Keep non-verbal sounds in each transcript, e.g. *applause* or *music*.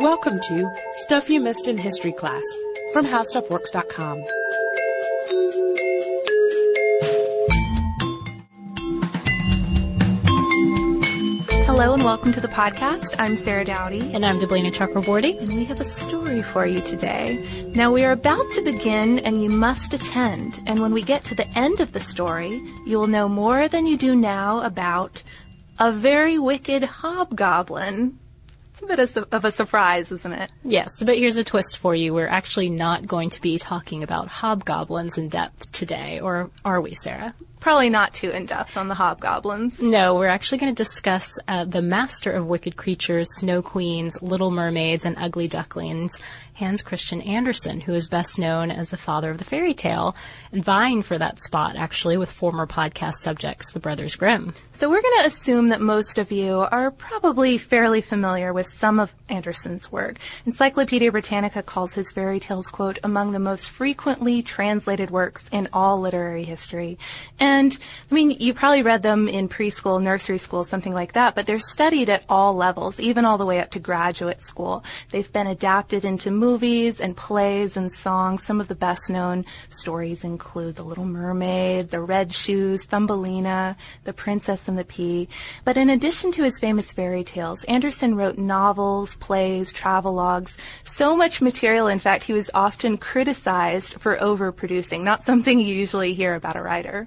Welcome to Stuff You Missed in History Class from HowStuffWorks.com. Hello and welcome to the podcast. I'm Sarah Dowdy. And I'm Deblina Chakraborty. And we have a story for you today. Now we are about to begin and you must attend. And when we get to the end of the story, you will know more than you do now about a very wicked hobgoblin. *laughs* Bit of a surprise, isn't it? Yes, but here's a twist for you. We're actually not going to be talking about hobgoblins in depth today, or are we, Sarah? Probably not too in depth on the hobgoblins. No, we're actually going to discuss uh, the master of wicked creatures, snow queens, little mermaids, and ugly ducklings, Hans Christian Andersen, who is best known as the father of the fairy tale, and vying for that spot actually with former podcast subjects, the Brothers Grimm. So we're going to assume that most of you are probably fairly familiar with some of Andersen's work. Encyclopedia Britannica calls his fairy tales, quote, among the most frequently translated works in all literary history. And, I mean, you probably read them in preschool, nursery school, something like that, but they're studied at all levels, even all the way up to graduate school. They've been adapted into movies and plays and songs. Some of the best known stories include The Little Mermaid, The Red Shoes, Thumbelina, The Princess and the Pea. But in addition to his famous fairy tales, Andersen wrote novels, plays, travelogues, so much material, in fact, he was often criticized for overproducing, not something you usually hear about a writer.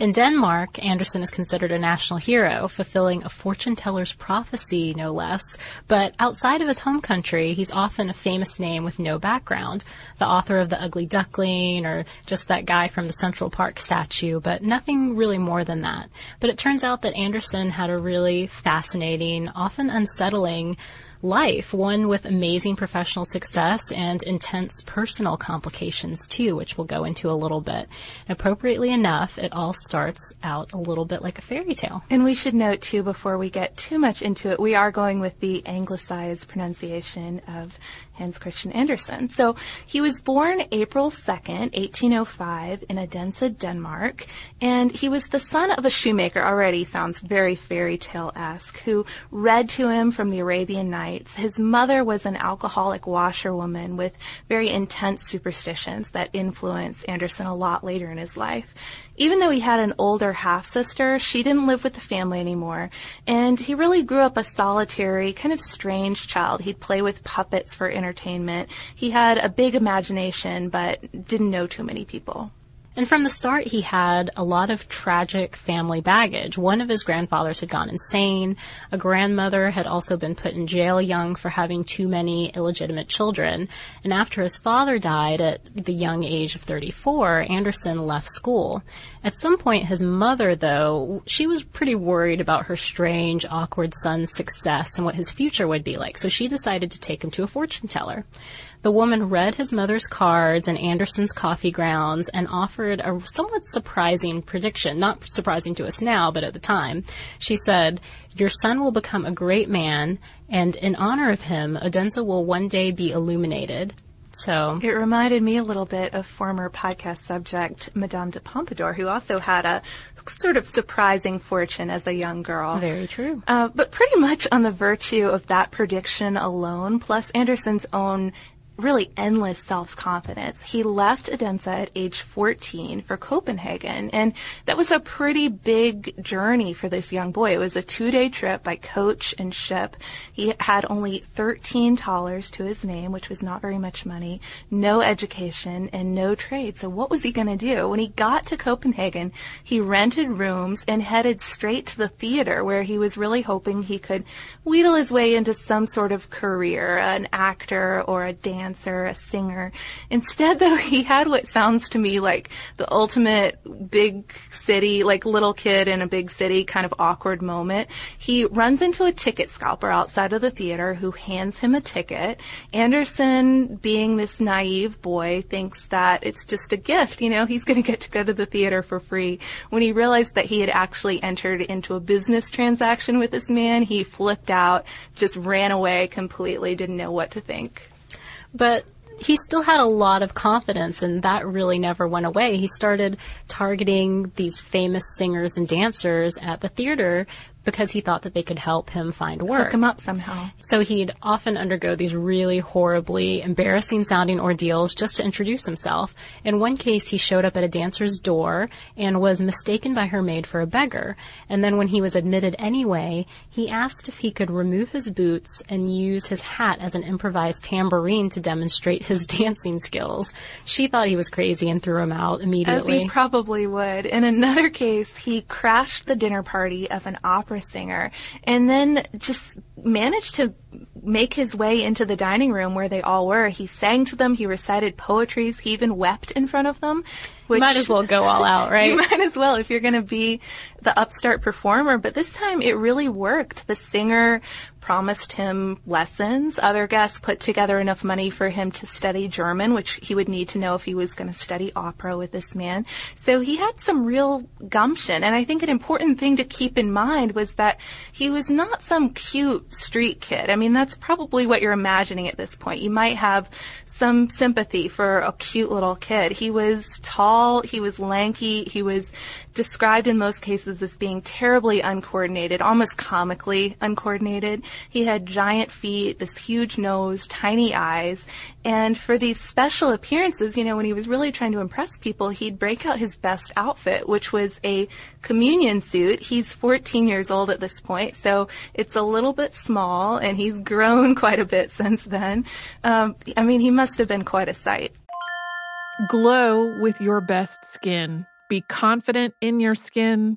In Denmark, Andersen is considered a national hero, fulfilling a fortune teller's prophecy, no less. But outside of his home country, he's often a famous name with no background. The author of The Ugly Duckling, or just that guy from the Central Park statue, but nothing really more than that. But it turns out that Andersen had a really fascinating, often unsettling, life, one with amazing professional success and intense personal complications too, which we'll go into a little bit. Appropriately enough, it all starts out a little bit like a fairy tale. And we should note too, before we get too much into it, we are going with the anglicized pronunciation of Hans Christian Andersen. So he was born April 2nd, 1805 in Odense, Denmark, and he was the son of a shoemaker, already sounds very fairy tale-esque, who read to him from the Arabian Nights. His mother was an alcoholic washerwoman with very intense superstitions that influenced Andersen a lot later in his life even though he had an older half sister, she didn't live with the family anymore. And he really grew up a solitary, kind of strange child. He'd play with puppets for entertainment. He had a big imagination, but didn't know too many people. And from the start, he had a lot of tragic family baggage. One of his grandfathers had gone insane. A grandmother had also been put in jail young for having too many illegitimate children. And after his father died at the young age of 34, Andersen left school. At some point, his mother, though, she was pretty worried about her strange, awkward son's success and what his future would be like. So she decided to take him to a fortune teller. The woman read his mother's cards and Andersen's coffee grounds and offered a somewhat surprising prediction. Not surprising to us now, but at the time. She said, Your son will become a great man, and in honor of him, Odense will one day be illuminated. So it reminded me a little bit of former podcast subject Madame de Pompadour, who also had a sort of surprising fortune as a young girl. Very true. Uh, but pretty much on the virtue of that prediction alone, plus Andersen's own really endless self-confidence. He left Odense at age 14 for Copenhagen, and that was a pretty big journey for this young boy. It was a two-day trip by coach and ship. He had only 13 thalers to his name, which was not very much money, no education, and no trade. So what was he going to do? When he got to Copenhagen, he rented rooms and headed straight to the theater where he was really hoping he could wheedle his way into some sort of career, an actor or a dancer dancer, a singer. Instead, though, *laughs* he had what sounds to me like the ultimate big city, like little kid in a big city kind of awkward moment. He runs into a ticket scalper outside of the theater who hands him a ticket. Andersen, being this naive boy, thinks that it's just a gift. You know, he's going to get to go to the theater for free. When he realized that he had actually entered into a business transaction with this man, he flipped out, just ran away completely, didn't know what to think. But he still had a lot of confidence, and that really never went away. He started targeting these famous singers and dancers at the theater because he thought that they could help him find work. Hook him up somehow. So he'd often undergo these really horribly embarrassing sounding ordeals just to introduce himself. In one case, he showed up at a dancer's door and was mistaken by her maid for a beggar. And then when he was admitted anyway, he asked if he could remove his boots and use his hat as an improvised tambourine to demonstrate his *laughs* dancing skills. She thought he was crazy and threw him out immediately. As he probably would. In another case, he crashed the dinner party of an opera opera singer and then just managed to make his way into the dining room where they all were. He sang to them, he recited poetries, he even wept in front of them. Which, might as well go all out, *laughs* right? you might as well if you're going to be the upstart performer. But this time it really worked. The singer promised him lessons. Other guests put together enough money for him to study German, which he would need to know if he was going to study opera with this man. So he had some real gumption. And I think an important thing to keep in mind was that he was not some cute street kid. I mean, that's probably what you're imagining at this point. You might have some sympathy for a cute little kid. He was tall, he was lanky, he was described in most cases as being terribly uncoordinated, almost comically uncoordinated. He had giant feet, this huge nose, tiny eyes, and for these special appearances, you know, when he was really trying to impress people, he'd break out his best outfit, which was a communion suit. He's 14 years old at this point, so it's a little bit small, and he's grown *laughs* quite a bit since then. Um, I mean, he must have been quite a sight. Glow with your best skin. Be confident in your skin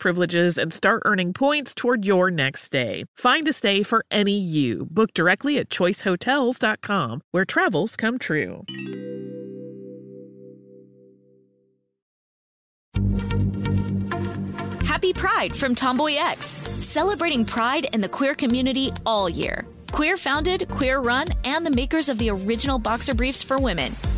privileges and start earning points toward your next stay. Find a stay for any you. Book directly at choicehotels.com, where travels come true. Happy Pride from Tomboy X, celebrating pride and the queer community all year. Queer founded, queer run, and the makers of the original boxer briefs for women,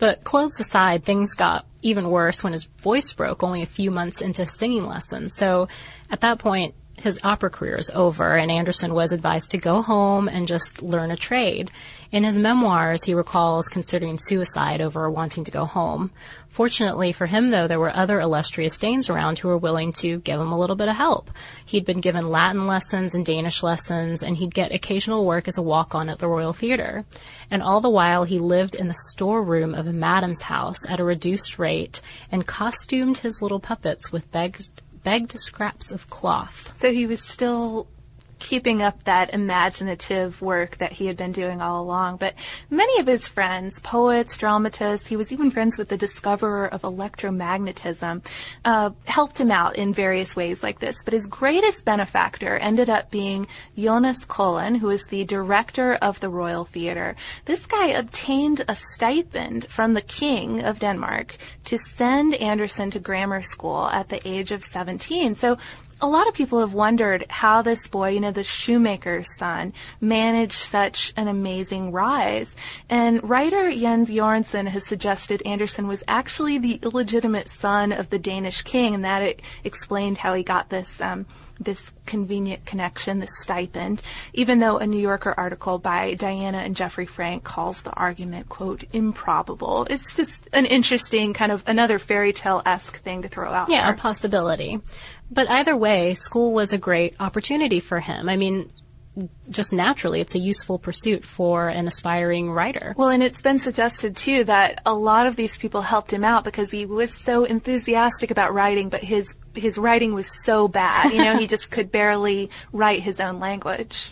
But clothes aside, things got even worse when his voice broke only a few months into singing lessons. So at that point, his opera career is over, and Andersen was advised to go home and just learn a trade. In his memoirs, he recalls considering suicide over wanting to go home. Fortunately for him, though, there were other illustrious Danes around who were willing to give him a little bit of help. He'd been given Latin lessons and Danish lessons, and he'd get occasional work as a walk-on at the Royal Theatre. And all the while, he lived in the storeroom of a madam's house at a reduced rate and costumed his little puppets with begged begged scraps of cloth. So he was still keeping up that imaginative work that he had been doing all along. But many of his friends, poets, dramatists, he was even friends with the discoverer of electromagnetism, uh, helped him out in various ways like this. But his greatest benefactor ended up being Jonas Collin, who is the director of the Royal Theatre. This guy obtained a stipend from the King of Denmark to send Andersen to grammar school at the age of 17. So a lot of people have wondered how this boy, you know, the shoemaker's son, managed such an amazing rise. And writer Jens Jorgensen has suggested Andersen was actually the illegitimate son of the Danish king, and that it explained how he got this. Um, this convenient connection, this stipend, even though a New Yorker article by Diana and Jeffrey Frank calls the argument, quote, improbable. It's just an interesting kind of another fairy tale esque thing to throw out Yeah, there. a possibility. But either way, school was a great opportunity for him. I mean, just naturally, it's a useful pursuit for an aspiring writer. Well, and it's been suggested too that a lot of these people helped him out because he was so enthusiastic about writing, but his his writing was so bad. You know, he just could barely write his own language.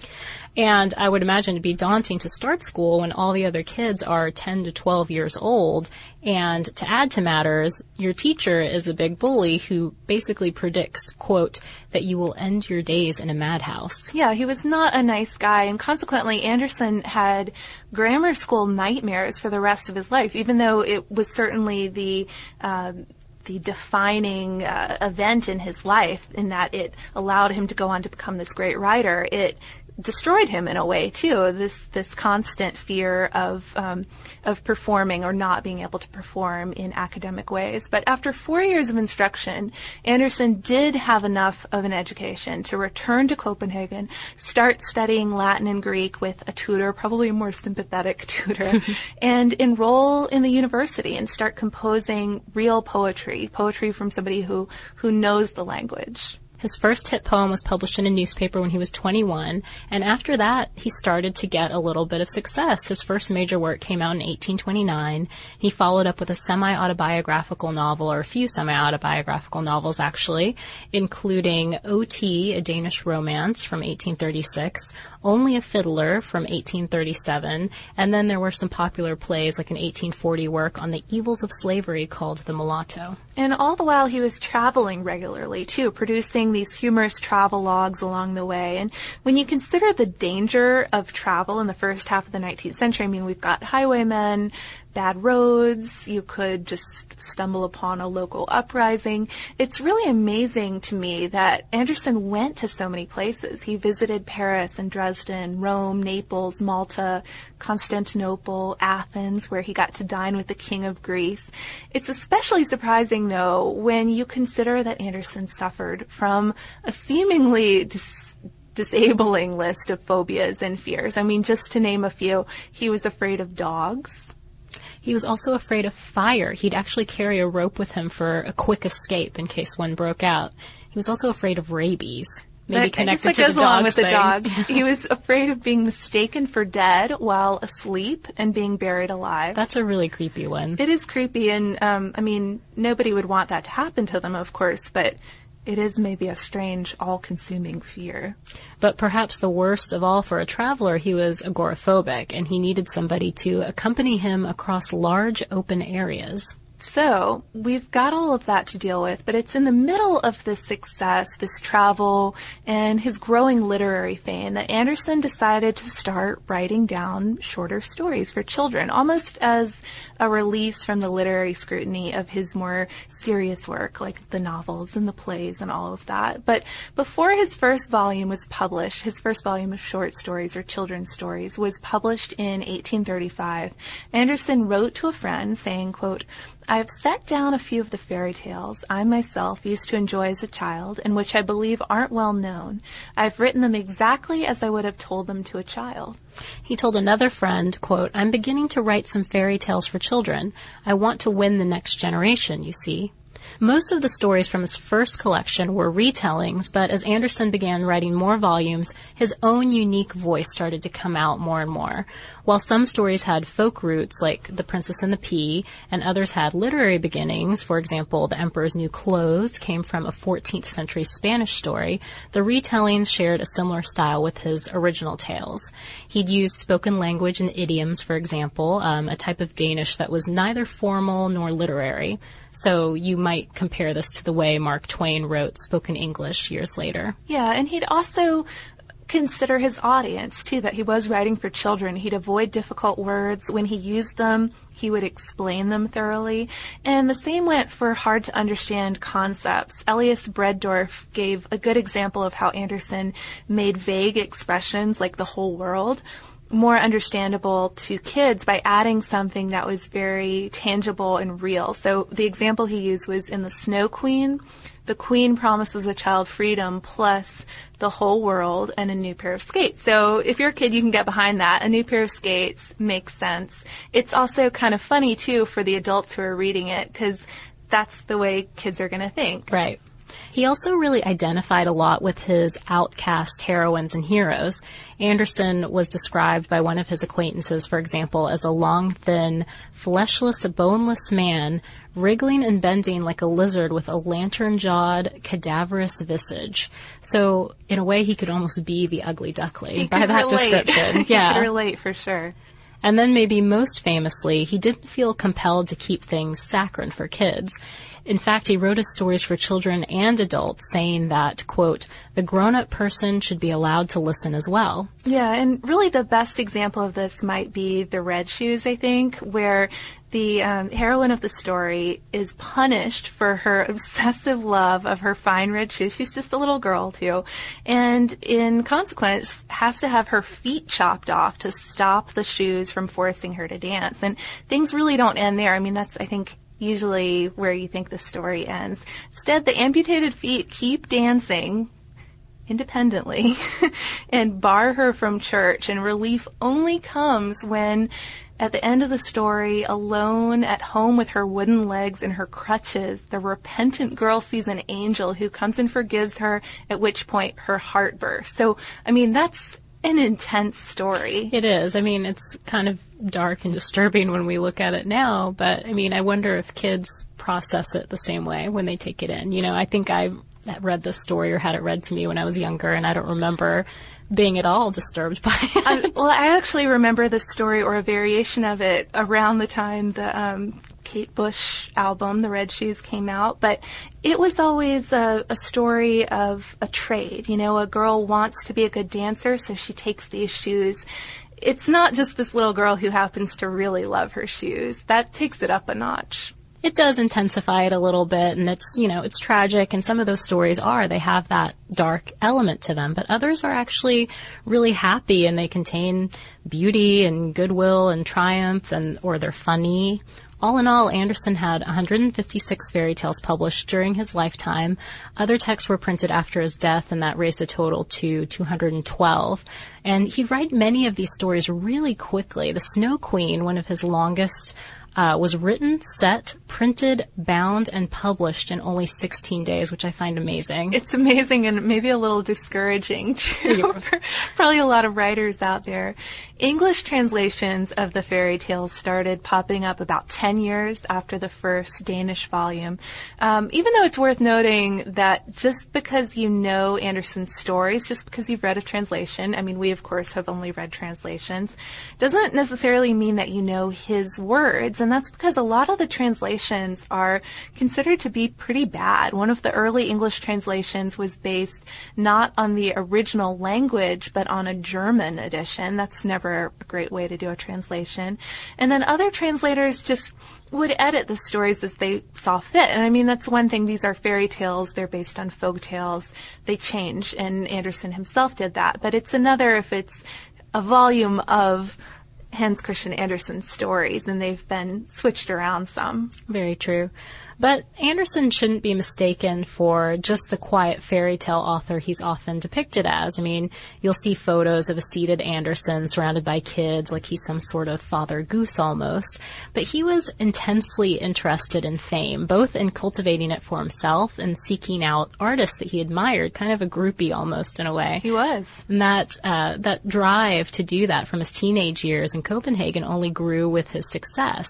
And I would imagine it'd be daunting to start school when all the other kids are 10 to 12 years old. And to add to matters, your teacher is a big bully who basically predicts, quote, that you will end your days in a madhouse. Yeah, he was not a nice guy, and consequently, Andersen had grammar school nightmares for the rest of his life, even though it was certainly the um, the defining uh, event in his life in that it allowed him to go on to become this great writer. It destroyed him in a way too. This this constant fear of um, of performing or not being able to perform in academic ways. But after four years of instruction, Andersen did have enough of an education to return to Copenhagen, start studying Latin and Greek with a tutor, probably a more sympathetic *laughs* tutor, and enroll in the university and start composing real poetry, poetry from somebody who who knows the language. His first hit poem was published in a newspaper when he was 21, and after that, he started to get a little bit of success. His first major work came out in 1829. He followed up with a semi-autobiographical novel, or a few semi-autobiographical novels actually, including O.T., a Danish romance from 1836, Only a Fiddler from 1837, and then there were some popular plays like an 1840 work on the evils of slavery called The Mulatto. And all the while he was traveling regularly too, producing these humorous travel logs along the way. And when you consider the danger of travel in the first half of the 19th century, I mean, we've got highwaymen, bad roads, you could just stumble upon a local uprising. It's really amazing to me that Andersen went to so many places. He visited Paris and Dresden, Rome, Naples, Malta, Constantinople, Athens, where he got to dine with the King of Greece. It's especially surprising, though, when you consider that Andersen suffered from a seemingly dis- disabling list of phobias and fears. I mean, just to name a few, he was afraid of dogs. He was also afraid of fire. He'd actually carry a rope with him for a quick escape in case one broke out. He was also afraid of rabies. Maybe That- connected to that the goes along with the thing. dogs. *laughs* he was afraid of being mistaken for dead while asleep and being buried alive. That's a really creepy one. It is creepy, and um, I mean, nobody would want that to happen to them, of course, but it is maybe a strange, all-consuming fear. But perhaps the worst of all for a traveler, he was agoraphobic, and he needed somebody to accompany him across large open areas. So we've got all of that to deal with, but it's in the middle of this success, this travel, and his growing literary fame that Andersen decided to start writing down shorter stories for children, almost as a release from the literary scrutiny of his more serious work, like the novels and the plays and all of that. But before his first volume was published, his first volume of short stories or children's stories was published in 1835. Andersen wrote to a friend saying, quote, I have set down a few of the fairy tales I myself used to enjoy as a child and which I believe aren't well known. I've written them exactly as I would have told them to a child. He told another friend, quote, I'm beginning to write some fairy tales for children. I want to win the next generation, you see. Most of the stories from his first collection were retellings, but as Andersen began writing more volumes, his own unique voice started to come out more and more. While some stories had folk roots, like The Princess and the Pea, and others had literary beginnings, for example, The Emperor's New Clothes came from a 14th century Spanish story, the retellings shared a similar style with his original tales. He'd use spoken language and idioms, for example, um, a type of Danish that was neither formal nor literary. So you might compare this to the way Mark Twain wrote spoken English years later. Yeah, and he'd also consider his audience too, that he was writing for children. He'd avoid difficult words. When he used them, he would explain them thoroughly. And the same went for hard to understand concepts. Elias Bredsdorff gave a good example of how Andersen made vague expressions like the whole world more understandable to kids by adding something that was very tangible and real. So the example he used was in The Snow Queen. The queen promises a child freedom plus the whole world and a new pair of skates. So if you're a kid, you can get behind that. A new pair of skates makes sense. It's also kind of funny too for the adults who are reading it because that's the way kids are going to think. Right. He also really identified a lot with his outcast heroines and heroes. Andersen was described by one of his acquaintances, for example, as a long, thin, fleshless, boneless man, wriggling and bending like a lizard with a lantern-jawed, cadaverous visage. So, in a way, he could almost be the ugly duckling He by that relate. description. *laughs* he yeah. could relate for sure. And then maybe most famously, he didn't feel compelled to keep things saccharine for kids. In fact, he wrote his stories for children and adults saying that, quote, the grown-up person should be allowed to listen as well. Yeah, and really the best example of this might be The Red Shoes, I think, where the um, heroine of the story is punished for her *laughs* obsessive love of her fine red shoes. She's just a little girl too, and in consequence has to have her feet chopped off to stop the shoes from forcing her to dance. And things really don't end there. I mean, that's I think usually where you think the story ends. Instead, the amputated feet keep dancing independently *laughs* and bar her from church, and relief only comes when at the end of the story, alone at home with her wooden legs and her crutches, the repentant girl sees an angel who comes and forgives her, at which point her heart bursts. So, I mean, that's an intense story. It is. I mean, it's kind of dark and disturbing when we look at it now, but I mean, I wonder if kids process it the same way when they take it in. You know, I think I read this story or had it read to me when I was younger, and I don't remember being at all disturbed *laughs* by it. Um, well, I actually remember the story or a variation of it around the time the um, Kate Bush album, The Red Shoes, came out, but it was always a, a, story of a trade. You know, a girl wants to be a good dancer, so she takes these shoes. It's not just this little girl who happens to really love her shoes. That takes it up a notch it does intensify it a little bit and it's you know it's tragic and some of those stories are they have that dark element to them but others are actually really happy and they contain beauty and goodwill and triumph and or they're funny all in all, Andersen had 156 fairy tales published during his lifetime. Other texts were printed after his death, and that raised the total to 212. And he'd write many of these stories really quickly. The Snow Queen, one of his longest uh, was written, set, printed, bound, and published in only 16 days, which I find amazing. It's amazing and maybe a little discouraging too for *laughs* probably a lot of writers out there. English translations of the fairy tales started popping up about 10 years after the first Danish volume. Um, even though it's worth noting that just because you know Andersen's stories, just because you've read a translation, I mean, we of course have only read translations, doesn't necessarily mean that you know his words. And that's because a lot of the translations are considered to be pretty bad. One of the early English translations was based not on the original language, but on a German edition. That's never a great way to do a translation. And then other translators just would edit the stories as they saw fit. And I mean, that's one thing. These are fairy tales. They're based on folk tales. They change. And Andersen himself did that. But it's another if it's a volume of Hans Christian Andersen stories, and they've been switched around some. Very true. But Andersen shouldn't be mistaken for just the quiet fairy tale author he's often depicted as. I mean, you'll see photos of a seated Andersen surrounded by kids like he's some sort of father goose almost. But he was intensely interested in fame, both in cultivating it for himself and seeking out artists that he admired, kind of a groupie almost in a way. He was. And that, uh, that drive to do that from his teenage years in Copenhagen only grew with his success.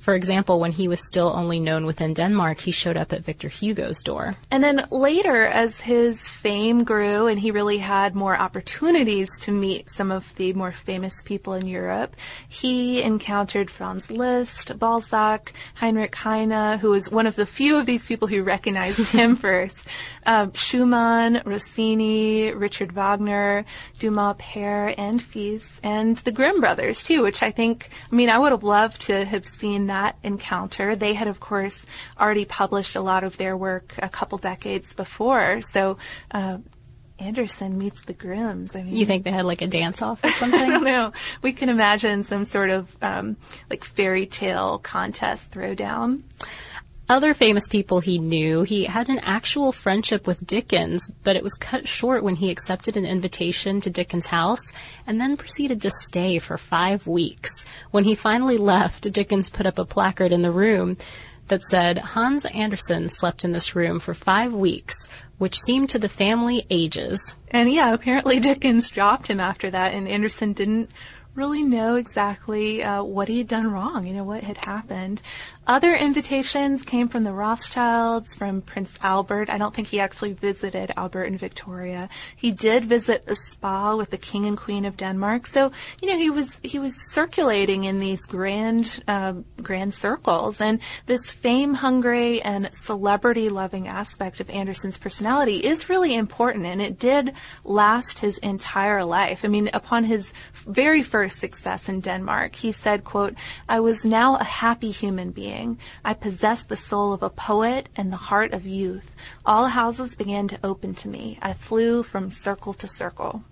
For example, when he was still only known within Denmark, he showed up at Victor Hugo's door. And then later, as his fame grew and he really had more opportunities to meet some of the more famous people in Europe, he encountered Franz Liszt, Balzac, Heinrich Heine, who was one of the few of these people who recognized him *laughs* first, um, Schumann, Rossini, Richard Wagner, Dumas père and fils, and the Grimm brothers too, which I think, I mean, I would have loved to have seen that encounter. They had, of course, already published a lot of their work a couple decades before, so. Uh, Andersen meets the Grimms. I mean, you think they had like a dance off or something? *laughs* I don't know. We can imagine some sort of um, like fairy tale contest throwdown other famous people he knew. He had an actual friendship with Dickens, but it was cut short when he accepted an invitation to Dickens' house and then proceeded to stay for five weeks. When he finally left, Dickens put up a placard in the room that said, Hans Andersen slept in this room for five weeks, which seemed to the family ages. And yeah, apparently Dickens dropped him after that, and Andersen didn't really know exactly uh, what he had done wrong, you know, what had happened. Other invitations came from the Rothschilds, from Prince Albert. I don't think he actually visited Albert and Victoria. He did visit a spa with the King and Queen of Denmark. So, you know, he was he was circulating in these grand uh, grand circles, and this fame hungry and celebrity loving aspect of Andersen's personality is really important, and it did last his entire life. I mean, upon his very first success in Denmark, he said, "quote I was now a happy human being." I possessed the soul of a poet and the heart of youth. All houses began to open to me. I flew from circle to circle.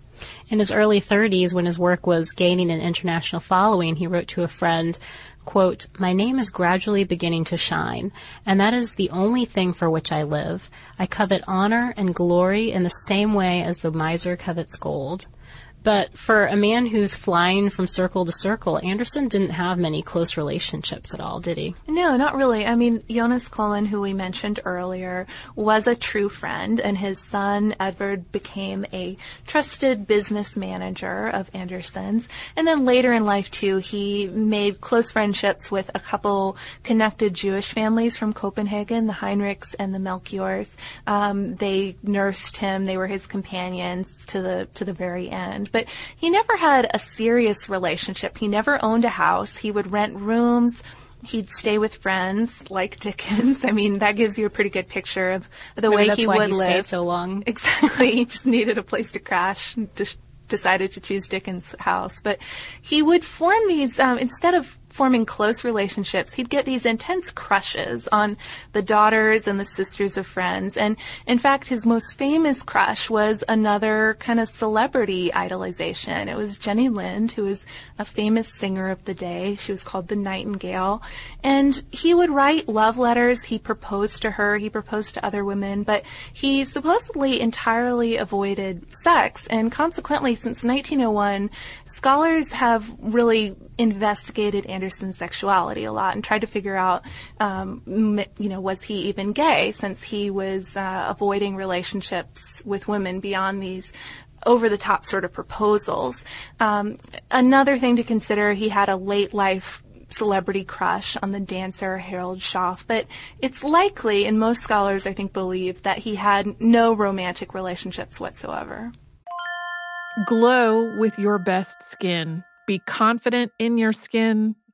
In his early 30s, when his work was gaining an international following, he wrote to a friend, quote, My name is gradually beginning to shine, and that is the only thing for which I live. I covet honor and glory in the same way as the miser covets gold. But for a man who's flying from circle to circle, Andersen didn't have many close relationships at all, did he? No, not really. I mean, Jonas Collin, who we mentioned earlier, was a true friend, and his son Edward, became a trusted business manager of Andersen's. And then later in life, too, he made close friendships with a couple connected Jewish families from Copenhagen, the Henriques and the Melchiors. Um, they nursed him; they were his companions to the to the very end but he never had a serious relationship. He never owned a house. He would rent rooms. He'd stay with friends like Dickens. *laughs* I mean, that gives you a pretty good picture of the Maybe way he would he live. so long. *laughs* Exactly. He just needed a place to crash. Just decided to choose Dickens' house. But he would form these um, instead of forming close relationships, he'd get these intense crushes on the daughters and the sisters of friends. And in fact, his most famous crush was another kind of celebrity idolization. It was Jenny Lind, who was a famous singer of the day. She was called the Nightingale. And he would write love letters. He proposed to her. He proposed to other women, but he supposedly entirely avoided sex. And consequently, since 1901, scholars have really investigated Andersen's sexuality a lot and tried to figure out, um, you know, was he even gay since he was uh, avoiding relationships with women beyond these over the top sort of proposals. Um, another thing to consider, he had a late life celebrity crush on the dancer Harald Scharff, but it's likely, and most scholars I think believe, that he had no romantic relationships whatsoever. Glow with your best skin. Be confident in your skin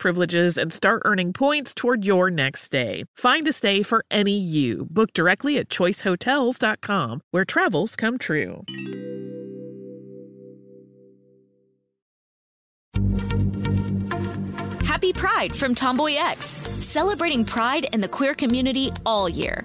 privileges and start earning points toward your next stay. Find a stay for any you. Book directly at choicehotels.com, where travels come true. Happy Pride from Tomboy X celebrating pride and the queer community all year.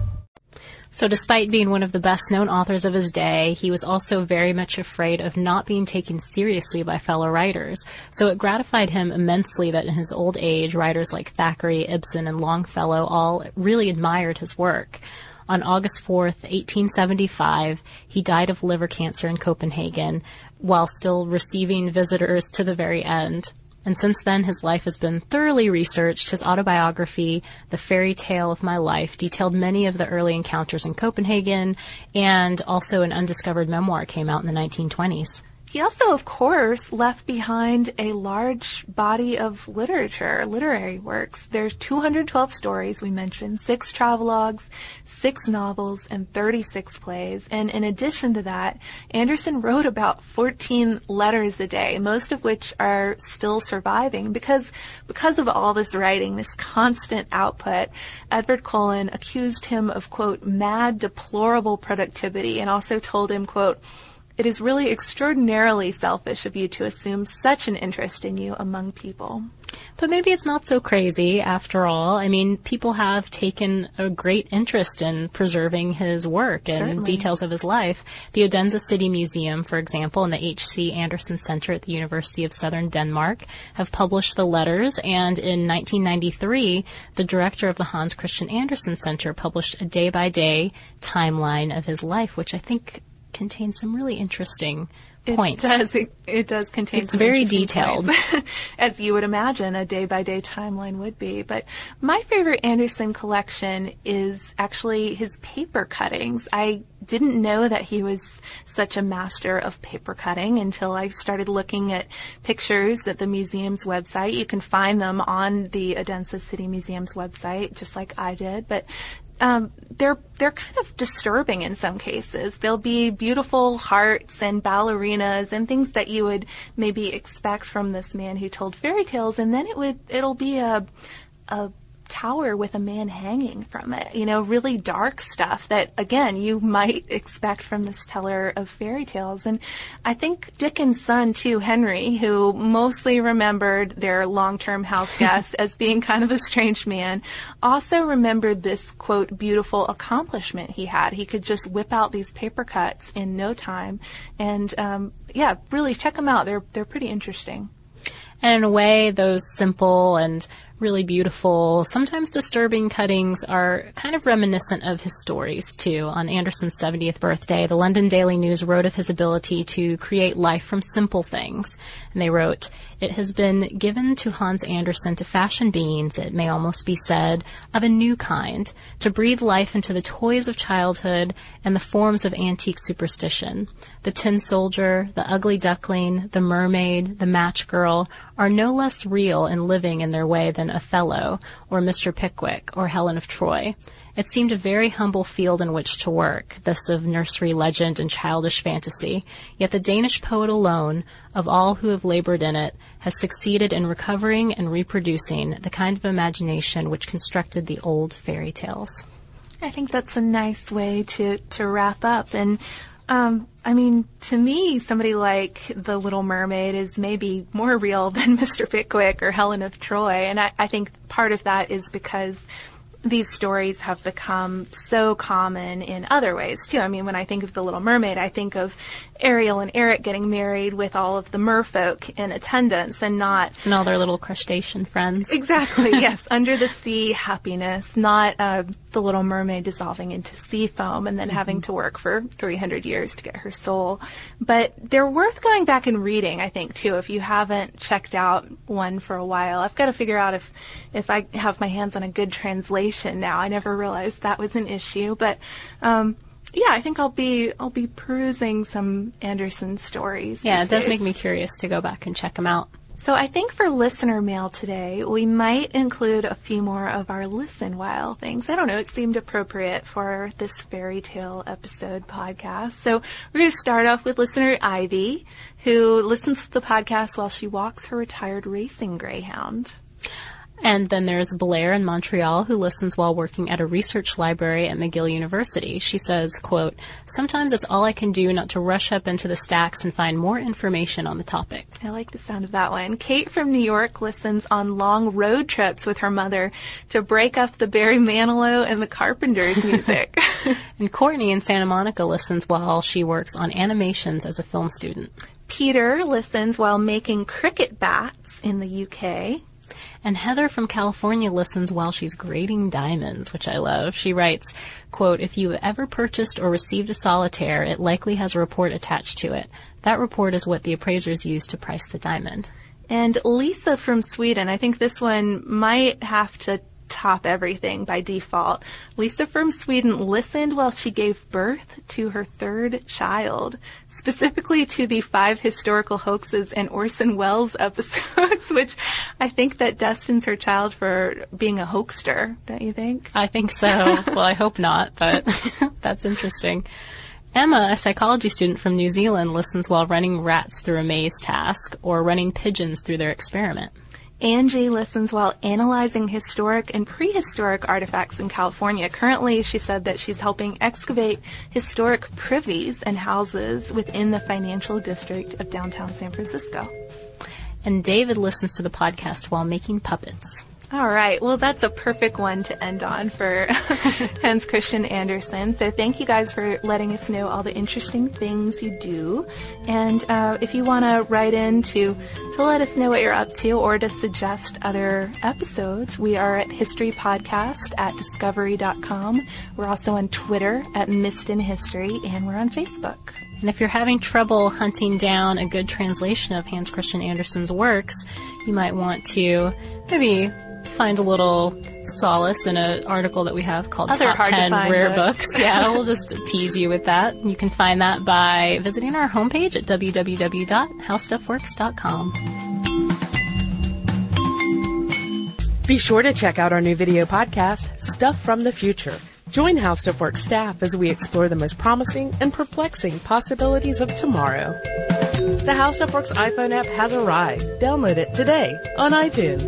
So, despite being one of the best known authors of his day, he was also very much afraid of not being taken seriously by fellow writers. So, it gratified him immensely that in his old age, writers like Thackeray, Ibsen, and Longfellow all really admired his work. On August 4th, 1875, he died of liver cancer in Copenhagen while still receiving visitors to the very end. And since then, his life has been thoroughly researched. His autobiography, The Fairy Tale of My Life, detailed many of the early encounters in Copenhagen, and also an undiscovered memoir came out in the 1920s. He also, of course, left behind a large body of literature, literary works. There's 212 stories we mentioned, six travelogues, six novels, and 36 plays. And in addition to that, Andersen wrote about 14 letters a day, most of which are still surviving because, because of all this writing, this constant output. Edward Collin accused him of, quote, mad, deplorable productivity and also told him, quote, it is really extraordinarily selfish of you to assume such an interest in you among people. But maybe it's not so crazy after all. I mean, people have taken a great interest in preserving his work and Certainly. details of his life. The Odense City Museum, for example, and the H.C. Andersen Center at the University of Southern Denmark have published the letters, and in 1993, the director of the Hans Christian Andersen Center published a day by day timeline of his life, which I think contains some really interesting points. It does. It, it does contain. It's very detailed. *laughs* as you would imagine a day by day timeline would be. But my favorite Andersen collection is actually his paper cuttings. I didn't know that he was such a master of paper cutting until I started looking at pictures at the museum's website. You can find them on the Odense City Museum's website, just like I did. But um, they're they're kind of disturbing in some cases. There'll be beautiful hearts and ballerinas and things that you would maybe expect from this man who told fairy tales, and then it would it'll be a a tower with a man hanging from it. You know, really dark stuff that again you might expect from this teller of fairy tales. And I think Dickens' son too, Henry, who mostly remembered their long-term house *laughs* guest as being kind of a strange man, also remembered this quote beautiful accomplishment he had. He could just whip out these paper cuts in no time, and um, yeah, really check them out. They're they're pretty interesting. And in a way, those simple and really beautiful, sometimes disturbing cuttings are kind of reminiscent of his stories too. On Andersen's 70th birthday, the London Daily News wrote of his ability to create life from simple things. And they wrote, it has been given to Hans Andersen to fashion beings, it may almost be said, of a new kind, to breathe life into the toys of childhood and the forms of antique superstition. The tin soldier, the ugly duckling, the mermaid, the match girl are no less real and living in their way than Othello, or Mr. Pickwick, or Helen of Troy. It seemed a very humble field in which to work, this of nursery legend and childish fantasy, yet the Danish poet alone, of all who have labored in it, has succeeded in recovering and reproducing the kind of imagination which constructed the old fairy tales. I think that's a nice way to, to wrap up. And um, I mean, to me, somebody like The Little Mermaid is maybe more real *laughs* than Mr. Pickwick or Helen of Troy. And I, I think part of that is because these stories have become so common in other ways too. I mean, when I think of The Little Mermaid, I think of Ariel and Eric getting married with all of the merfolk in attendance and not And all their little crustacean friends. Exactly, *laughs* yes. Under the sea happiness, not uh, the Little Mermaid dissolving into sea foam and then mm-hmm. having to work for 300 years to get her soul. But they're worth going back and reading, I think, too, if you haven't checked out one for a while. I've got to figure out if, if I have my hands on a good translation now. I never realized that was an issue, but, um, yeah, I think I'll be I'll be perusing some Andersen stories. Yeah, it does days. make me curious to go back and check them out. So I think for listener mail today, we might include a few more of our listen while things. I don't know, it seemed appropriate for this fairy tale episode podcast. So we're going to start off with listener Ivy, who listens to the podcast while she walks her retired racing greyhound. And then there's Blair in Montreal who listens while working at a research library at McGill University. She says, quote, Sometimes it's all I can do not to rush up into the stacks and find more information on the topic. I like the sound of that one. Kate from New York listens on long road trips with her mother to break up the Barry Manilow and the Carpenters *laughs* music. *laughs* and Courtney in Santa Monica listens while she works on animations as a film student. Peter listens while making cricket bats in the UK. And Heather from California listens while she's grading diamonds, which I love. She writes, quote, if you have ever purchased or received a solitaire, it likely has a report attached to it. That report is what the appraisers use to price the diamond. And Lisa from Sweden, I think this one might have to top everything by default. Lisa from Sweden listened while she gave birth to her third child, specifically to the five historical hoaxes and Orson Welles episodes, *laughs* which I think that destines her child for being a hoaxer, don't you think? I think so. well, I hope not, but *laughs* that's interesting. Emma, a psychology student from New Zealand, listens while running rats through a maze task or running pigeons through their experiment. Angie listens while analyzing historic and prehistoric artifacts in California. Currently, she said that she's helping excavate historic privies and houses within the financial district of downtown San Francisco. And David listens to the podcast while making puppets. All right. Well, that's a perfect one to end on for *laughs* Hans Christian Andersen. So thank you guys for letting us know all the interesting things you do. And uh, if you want to write in to, to let us know what you're up to or to suggest other episodes, we are at historypodcast at discovery.com. We're also on Twitter at Missed in History and we're on Facebook. And if you're having trouble hunting down a good translation of Hans Christian Andersen's works, you might want to maybe find a little solace in an article that we have called Other Top 10 Rare books. books. *laughs* yeah, we'll just tease you with that. You can find that by visiting our homepage at www.howstuffworks.com. Be sure to check out our new video podcast, Stuff from the Future. Join How Stuff Works staff as we explore the most promising and perplexing possibilities of tomorrow. The How Stuff Works iPhone app has arrived. Download it today on iTunes.